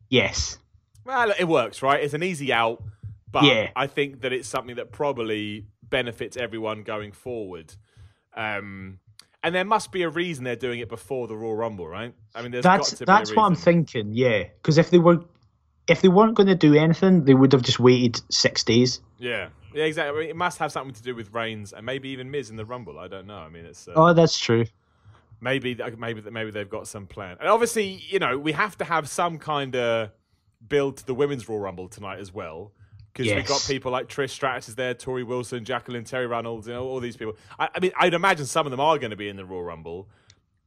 Yes. Well, it works, right? It's an easy out, but Yeah. I think that it's something that probably benefits everyone going forward. Um, and there must be a reason they're doing it before the Royal Rumble, right? I mean, there's That's got to that's what I'm thinking. Yeah, because if they were, if they weren't going to do anything, they would have just waited six days. Yeah, yeah, exactly. I mean, it must have something to do with Reigns and maybe even Miz in the Rumble. I don't know. I mean, it's uh, Oh, that's true. maybe maybe maybe they've got some plan. And obviously, you know, we have to have some kind of build to the women's Royal Rumble tonight as well. Because we've got people like Trish Stratus is there, Torrie Wilson, Jacqueline, Terri Runnels, you know, all these people. I, I mean, I'd imagine some of them are going to be in the Royal Rumble.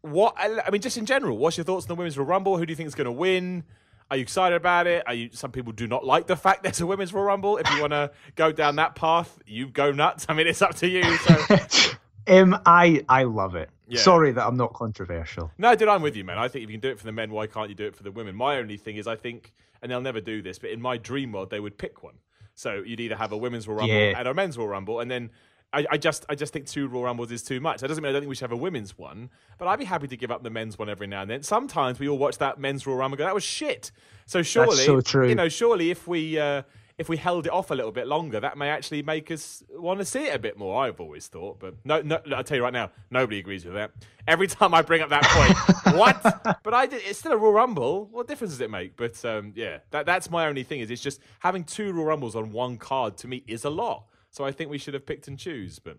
What I I mean, just in general, what's your thoughts on the women's Royal Rumble? Who do you think is going to win? Are you excited about it? Are you? Some people do not like the fact that there's a women's Royal Rumble. If you want to go down that path, you go nuts. I mean, it's up to you. So. Um, I I love it. Yeah. Sorry that I'm not controversial. No, dude, I'm with you, man. I think if you can do it for the men, why can't you do it for the women? My only thing is, I think, and they'll never do this, but in my dream world, they would pick one. So you'd either have a women's Royal Rumble Yeah. and a men's Royal Rumble, and then I, I just, I just think two Royal Rumbles is too much. That doesn't mean I don't think we should have a women's one, but I'd be happy to give up the men's one every now and then. Sometimes we all watch that men's Royal Rumble, go, that was shit. So surely, so true. you know, surely if we. Uh, if we held it off a little bit longer, that may actually make us want to see it a bit more. I've always thought, but no, no. I'll tell you right now, nobody agrees with that. Every time I bring up that point, what? But I did. It's still a Royal Rumble. What difference does it make? But um, yeah, that, that's my only thing. Is it's just having two Royal Rumbles on one card to me is a lot. So I think we should have picked and choose. But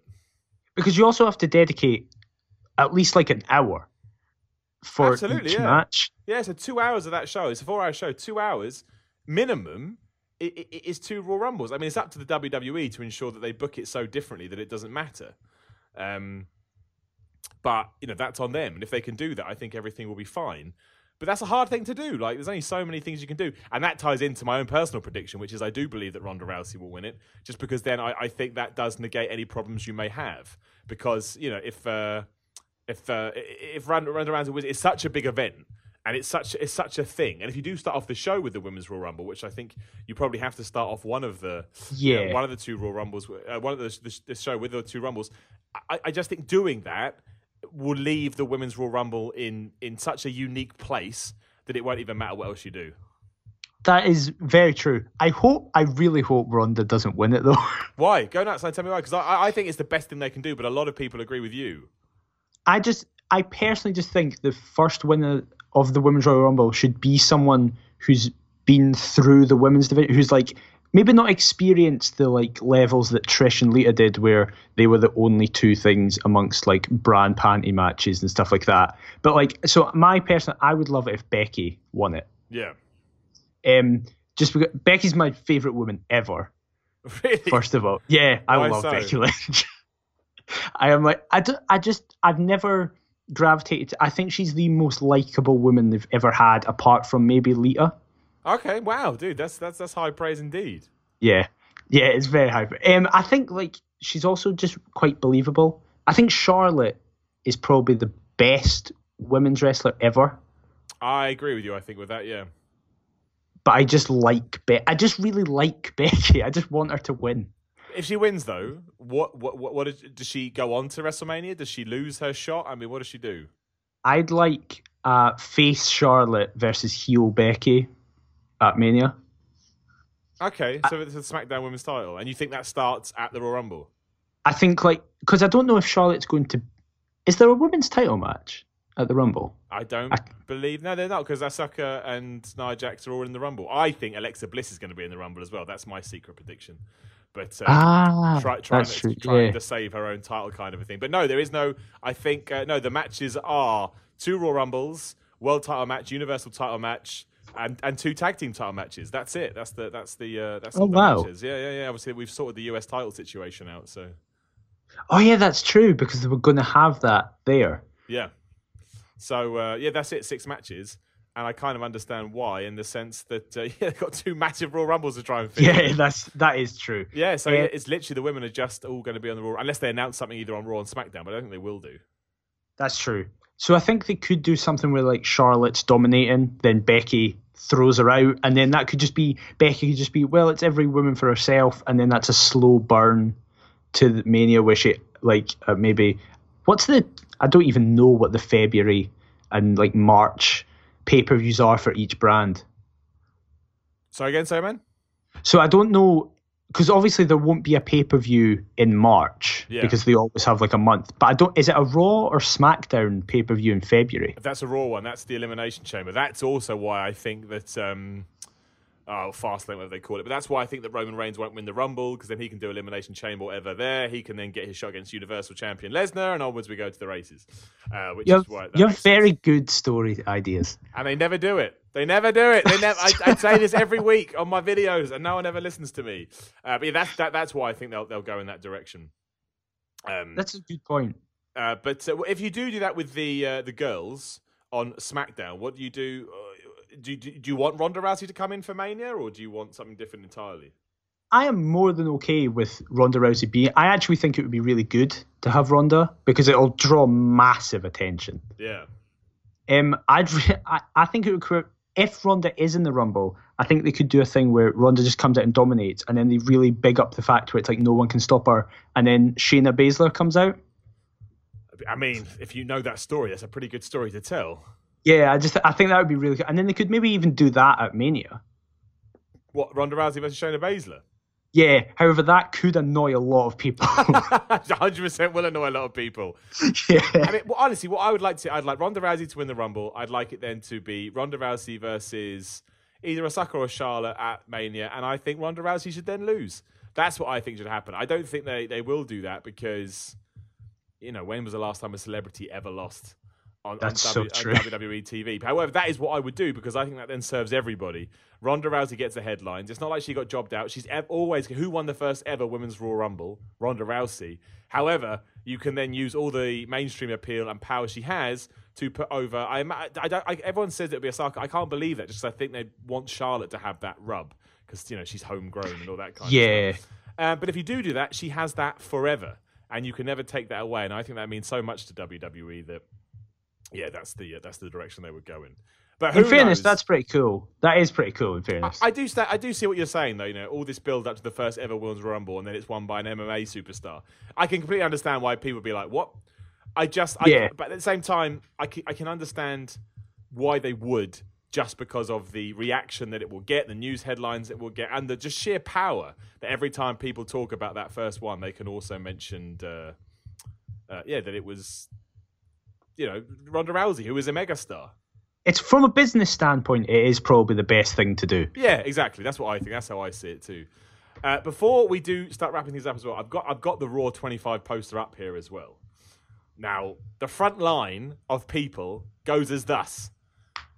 Because you also have to dedicate at least like an hour for Absolutely, each yeah. match. yeah, so two hours of that show. It's a four-hour show. Two hours minimum. Is two Royal Rumbles. I mean, it's up to the WWE to ensure that they book it so differently that it doesn't matter. Um, but you know that's on them, and if they can do that, I think everything will be fine. But that's a hard thing to do. Like, there's only so many things you can do, and that ties into my own personal prediction, which is I do believe that Ronda Rousey will win it, just because then I, I think that does negate any problems you may have. Because you know, if uh, if uh, if Ronda, Ronda Rousey wins, it's such a big event. And it's such it's such a thing. And if you do start off the show with the women's Royal Rumble, which I think you probably have to start off one of the Yeah. one of the two Royal Rumbles, uh, one of the, the, the show with the two Rumbles. I, I just think doing that will leave the women's Royal Rumble in in such a unique place that it won't even matter what else you do. That is very true. I hope, I really hope Ronda doesn't win it though. Why? Go nuts and tell me why. Because I, I think it's the best thing they can do, but a lot of people agree with you. I just, I personally just think the first winner of the Women's Royal Rumble should be someone who's been through the women's division, who's like maybe not experienced the like levels that Trish and Lita did, where they were the only two things amongst like brand panty matches and stuff like that. But like, so my personal, I would love it if Becky won it. Yeah. Um, just because Becky's my favorite woman ever. Really? First of all, yeah, I Why love so? Becky Lynch. I am like, I, don't, I just, I've never gravitated. I think she's the most likable woman they've ever had, apart from maybe Lita. Okay. Wow, dude, that's that's that's high praise indeed. Yeah, yeah, it's very high. Um, I think like she's also just quite believable. I think Charlotte is probably the best women's wrestler ever. I agree with you. I think with that, yeah. But I just like Becky. I just really like Becky. I just want her to win. If she wins, though, what what what, what is, does she go on to WrestleMania? Does she lose her shot? I mean, what does she do? I'd like uh, face Charlotte versus heel Becky at Mania. Okay, so it's a SmackDown Women's Title, and you think that starts at the Royal Rumble? I think like because I don't know if Charlotte's going to. Is there a women's title match at the Rumble? I don't believe no, they're not because Asuka and Nia Jax are all in the Rumble. I think Alexa Bliss is going to be in the Rumble as well. That's my secret prediction. But uh, Ah, try, trying, that's to, true. trying yeah. to save her own title kind of a thing. But no, there is no. I think uh, no. The matches are two Royal Rumbles, World Title match, Universal Title match, and, and two tag team title matches. That's it. That's the that's the uh, that's Oh, the wow. matches. Yeah, yeah, yeah. Obviously, we've sorted the US title situation out. So Oh yeah, that's true because they were going to have that there. yeah. So uh, yeah, that's it. Six matches. And I kind of understand why, in the sense that uh, yeah, they've got two massive Royal Rumbles to try and fit. Yeah, that's that is true. Yeah, so yeah, it's literally the women are just all going to be on the Raw, unless they announce something either on Raw or SmackDown, but I don't think they will do. That's true. So I think they could do something where like Charlotte's dominating, then Becky throws her out, and then that could just be Becky could just be well, it's every woman for herself, and then that's a slow burn to the Mania, where she like uh, maybe what's the I don't even know what the February and like March pay per views are for each brand. So again, Simon. So I don't know because obviously there won't be a pay per view in March Yeah. because they always have like a month. But I don't. Is it a Raw or SmackDown pay per view in February? If that's a Raw one. That's the Elimination Chamber. That's also why I think that. Um, Oh, Fastlane, whatever they call it. But that's why I think that Roman Reigns won't win the Rumble because then he can do Elimination Chamber, whatever there. He can then get his shot against Universal Champion Lesnar, and onwards we go to the races. Uh, which You is why you have makes sense. very good story ideas. and they never do it. They never do it. They never. I, I say this every week on my videos, and no one ever listens to me. Uh, but yeah, that's that, that's why I think they'll they'll go in that direction. Um, That's a good point. uh, but uh, if you do do that with the uh, the girls on SmackDown, what do you do? Do, you- do, do you want Ronda Rousey to come in for Mania, or do you want something different entirely? I am more than okay with Ronda Rousey being. I actually think it would be really good to have Ronda because it'll draw massive attention. Yeah, Um, I'd re- I, I think it would create if Ronda is in the Rumble. I think they could do a thing where Ronda just comes out and dominates, and then they really big up the fact where it's like no one can stop her, and then Shayna Baszler comes out. I mean, if you know that story, that's a pretty good story to tell. Yeah, I just I think that would be really good, and then they could maybe even do that at Mania. What Ronda Rousey versus Shayna Baszler? Yeah, however, that could annoy a lot of people. 100% will annoy a lot of people. yeah. I mean, well, honestly, what I would like to, I'd like Ronda Rousey to win the Rumble. I'd like it then to be Ronda Rousey versus either Asuka or Charlotte at Mania, and I think Ronda Rousey should then lose. That's what I think should happen. I don't think they, they will do that because, you know, when was the last time a celebrity ever lost on, That's on, so w, true. on WWE TV? However, that is what I would do because I think that then serves everybody. Ronda Rousey gets the headlines. It's not like she got jobbed out. She's ev- always who won the first ever Women's Royal Rumble? Ronda Rousey. However, you can then use all the mainstream appeal and power she has to put over. I, I, I everyone says it'll be a Asuka. I can't believe that just I think they want Charlotte to have that rub because you know she's homegrown and all that kind of Yeah. stuff. Uh, but if you do do that, she has that forever, and you can never take that away. And I think that means so much to WWE that yeah, that's the uh, that's the direction they would go in. But who In fairness, knows? that's pretty cool. That is pretty cool. In fairness, I do sta I do see what you're saying though. You know, all this build up to the first ever Women's Rumble, and then it's won by an MMA superstar. I can completely understand why people would be like, "What?" I just, I, Yeah. But at the same time, I can, I can understand why they would, just because of the reaction that it will get, the news headlines it will get, and the just sheer power that every time people talk about that first one, they can also mention, uh, uh, yeah, that it was, you know, Ronda Rousey, who is a megastar. it's from a business standpoint, it is probably the best thing to do. Yeah, exactly. That's what I think. That's how I see it too. Uh, before we do start wrapping things up as well, I've got I've got the Raw 25 poster up here as well. Now, the front line of people goes as thus.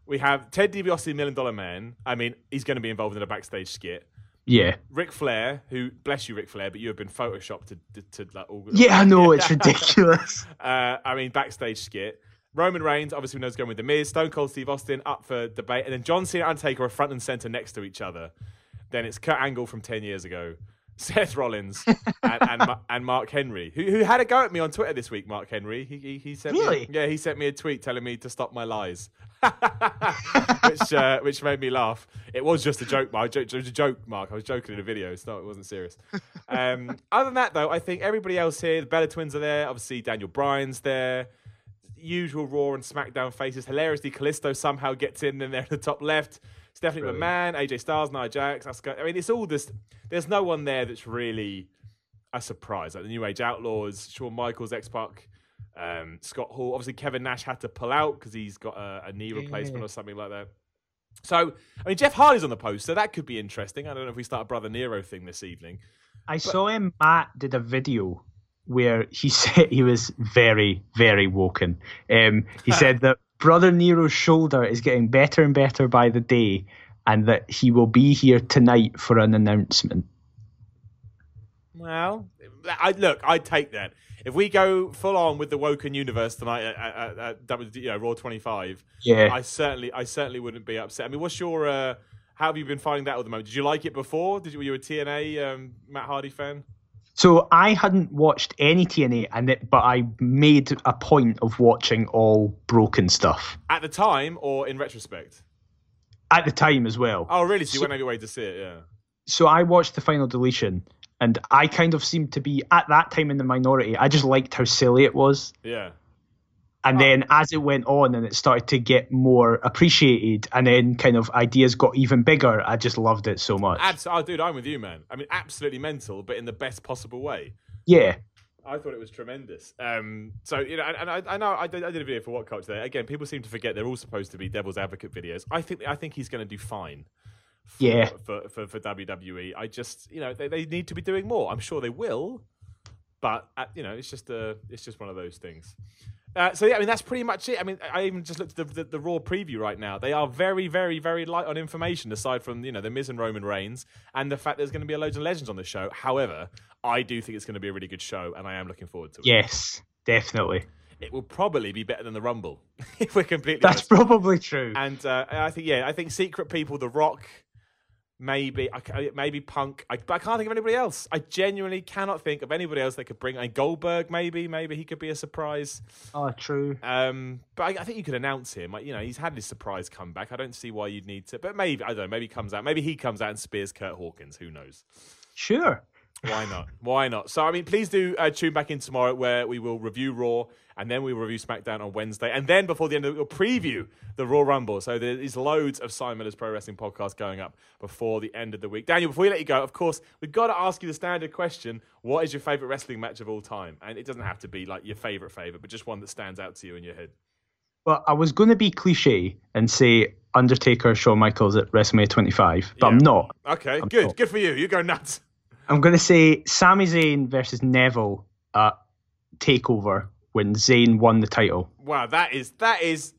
We have Ted DiBiase, Million Dollar Man. I mean, he's going to be involved in a backstage skit. Yeah, Ric Flair, who bless you, Ric Flair, but you have been photoshopped to to, to like, all, yeah, I know it's ridiculous. uh, I mean, backstage skit. Roman Reigns, obviously, we know is going with The Miz. Stone Cold Steve Austin up for debate. And then John Cena and Undertaker are front and center next to each other. Then it's Kurt Angle from 10 years ago, Seth Rollins, and, and, and Mark Henry, who, who had a go at me on Twitter this week, Mark Henry. He, he, he sent Really? Me, yeah, he sent me a tweet telling me to stop my lies, which, uh, which made me laugh. It was just a joke, Mark. It was a joke, Mark. I was joking in a video. It's not, it wasn't serious. Um, other than that, though, I think everybody else here, the Bella Twins are there. Obviously, Daniel Bryan's there usual Raw and SmackDown faces. Hilariously, Kalisto somehow gets in, and they're at the top left. Stephanie Brilliant. McMahon, AJ Styles, Nia Jax. Asuka. I mean, it's all this. There's no one there that's really a surprise. Like the New Age Outlaws, Shawn Michaels, X Pac, um, Scott Hall. Obviously, Kevin Nash had to pull out because he's got a, a knee replacement Yeah. or something like that. So, I mean, Jeff Hardy's on the post, so That could be interesting. I don't know if we start a Brother Nero thing this evening. I saw him. Matt did a video where he said he was very, very woken. Um, he said that Brother Nero's shoulder is getting better and better by the day, and that he will be here tonight for an announcement. Well, I look. I'd take that. If we go full on with the Woken universe tonight at, at, at, at you know, Raw 25, Yeah. I certainly, I certainly wouldn't be upset. I mean, what's your? Uh, how have you been finding that at the moment? Did you like it before? Did you? Were you a TNA um, Matt Hardy fan? So I hadn't watched any TNA, and it, but I made a point of watching all broken stuff At the time or in retrospect? at the time as well. Oh, really? So you So- went out of your way to see it? Yeah. So I watched the final deletion, and I kind of seemed to be at that time in the minority. I just liked how silly it was, Yeah. and then as it went on and it started to get more appreciated, and then kind of ideas got even bigger, I just loved it so much. Abs- oh, dude, I'm with you, man. I mean, absolutely mental, but in the best possible way. Yeah, I thought it was tremendous. Um, so you know, and, and I, I know I did, I did a video for WhatCulture today. Again, people seem to forget they're all supposed to be devil's advocate videos. I think I think he's going to do fine. For, Yeah. For, for for WWE, I just you know they, they need to be doing more. I'm sure they will, but uh, you know it's just a it's just one of those things. Uh, so yeah, I mean that's pretty much it. I mean, I even just looked at the, the, the Raw preview right now. They are very, very, very light on information, aside from you know the Miz and Roman Reigns and the fact there's going to be a loads of legends on the show. However, I do think it's going to be a really good show, and I am looking forward to it. yes, definitely. It will probably be better than the Rumble, if we're completely That's honest. probably true. And uh, I think yeah, I think Secret People, The Rock, maybe I, maybe Punk. I, but I can't think of anybody else. I genuinely cannot think of anybody else that could bring. And Goldberg, maybe, maybe he could be a surprise. Oh, true. Um, but I, I think you could announce him. Like, you know, he's had his surprise comeback. I don't see why you'd need to. But maybe I don't know. Maybe he comes out. Maybe he comes out and spears Kurt Hawkins. Who knows? Sure. Why not? Why not? So, I mean, please do uh, tune back in tomorrow where we will review Raw and then we will review SmackDown on Wednesday. And then before the end of it, we'll preview the Royal Rumble. So, there is loads of Simon Miller's Pro Wrestling podcast going up before the end of the week. Daniel, before we let you go, of course, we've got to ask you the standard question What is your favorite wrestling match of all time? And it doesn't have to be like your favorite favorite, but just one that stands out to you in your head. Well, I was going to be cliche and say Undertaker, Shawn Michaels at WrestleMania 25, but I'm not. Okay, I'm good. not. Good for you. You go nuts. I'm going to say Sami Zayn versus Neville at Takeover when Zayn won the title. Wow, that is that is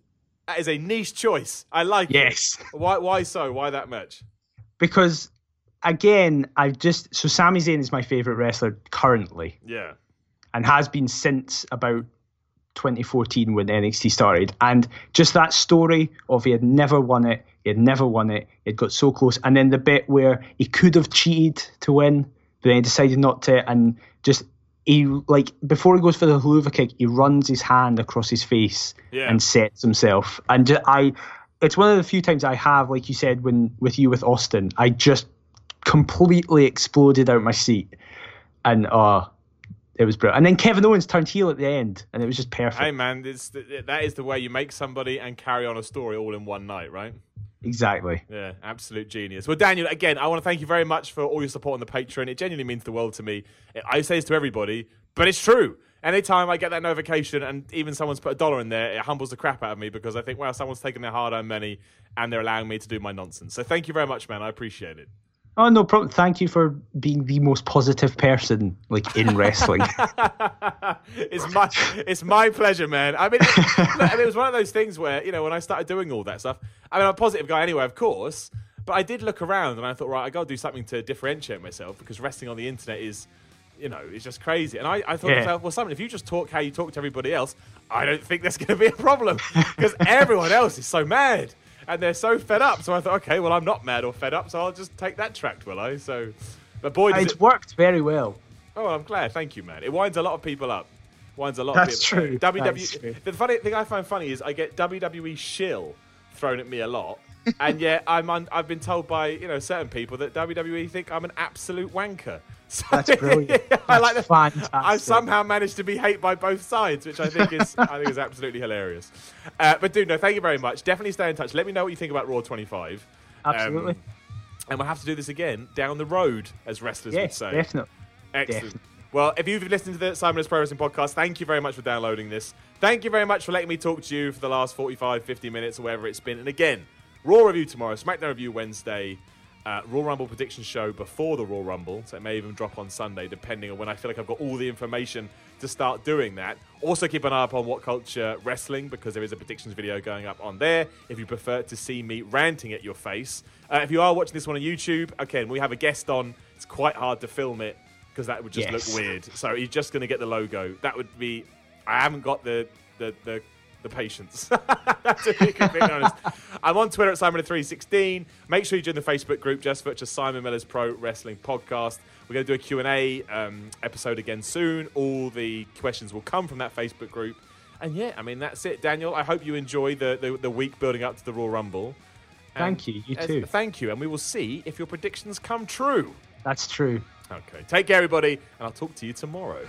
that is a niche choice. I like it. Yes, Why why so? Why that much? because again, I've just so Sami Zayn is my favorite wrestler currently Yeah. and has been since about 2014 when NXT started. And just that story of he had never won it, he had never won it, he had got so close, and then the bit where he could have cheated to win, but then he decided not to, and just he like before he goes for the Helluva kick, he runs his hand across his face Yeah. and sets himself. And ju- I, it's one of the few times I have, like you said, when with you with Austin, I just completely exploded out my seat, and uh it was brilliant. And then Kevin Owens turned heel at the end, and it was just perfect. Hey man, it's, that is the way you make somebody and carry on a story all in one night, right? Exactly. Yeah, absolute genius. Well, Daniel, again, I want to thank you very much for all your support on the Patreon. It genuinely means the world to me. I say this to everybody, but it's true. Anytime I get that notification and even someone's put a dollar in there, it humbles the crap out of me because I think, wow, someone's taking their hard earned money and they're allowing me to do my nonsense. So thank you very much, man. I appreciate it. Oh no problem. Thank you for being the most positive person like in wrestling. it's my it's my pleasure, man. I mean, it, I mean, it was one of those things where you know when I started doing all that stuff. I mean, I'm a positive guy anyway, of course, but I did look around and I thought, right, I got to do something to differentiate myself because wrestling on the internet is, you know, it's just crazy. And I, I thought, Yeah. myself, well, Simon, if you just talk how you talk to everybody else, I don't think there's going to be a problem because everyone else is so mad. And they're so fed up. So I thought, okay, well, I'm not mad or fed up, so I'll just take that tract, will I? So, but boy, it's it, worked very well. Oh, I'm glad. Thank you, man. It winds a lot of people up. Winds a lot That's of people. true. WWE. That's true. The funny thing I find funny is I get WWE shill thrown at me a lot, and yet I'm un- I've been told by you know certain people that WWE think I'm an absolute wanker. So, That's brilliant. I like That's that. fantastic. I've somehow managed to be hated by both sides, which I think is I think is absolutely hilarious. Uh, but dude, no, thank you very much. Definitely stay in touch. Let me know what you think about Raw 25. Um, Absolutely. and we'll have to do this again down the road, as wrestlers would say. definitely. Excellent. Definitely. Well, if you've listened to the Simon's Pro Wrestling podcast, thank you very much for downloading this. Thank you very much for letting me talk to you for the last 45, 50 minutes or whatever it's been. And again, Raw review tomorrow, SmackDown review Wednesday, uh, Royal Rumble prediction show before the Royal Rumble. So it may even drop on Sunday, depending on when I feel like I've got all the information to start doing that. Also, keep an eye up on WhatCulture Wrestling because there is a predictions video going up on there if you prefer to see me ranting at your face. Uh, if you are watching this one on YouTube, again, we have a guest on. It's quite hard to film it because that would just Yes. look weird. So he's just going to get the logo. That would be. I haven't got the the the, the patience. to be completely honest. I'm on Twitter at Simon316. Make sure you join the Facebook group. Just for Simon Miller's Pro Wrestling Podcast. We're going to do a Q&A um, episode again soon. All the questions will come from that Facebook group. And yeah, I mean that's it, Daniel. I hope you enjoy the the, the week building up to the Royal Rumble. Thank you. You too. Thank you, and we will see if your predictions come true. That's true. Okay, take care, everybody, and I'll talk to you tomorrow.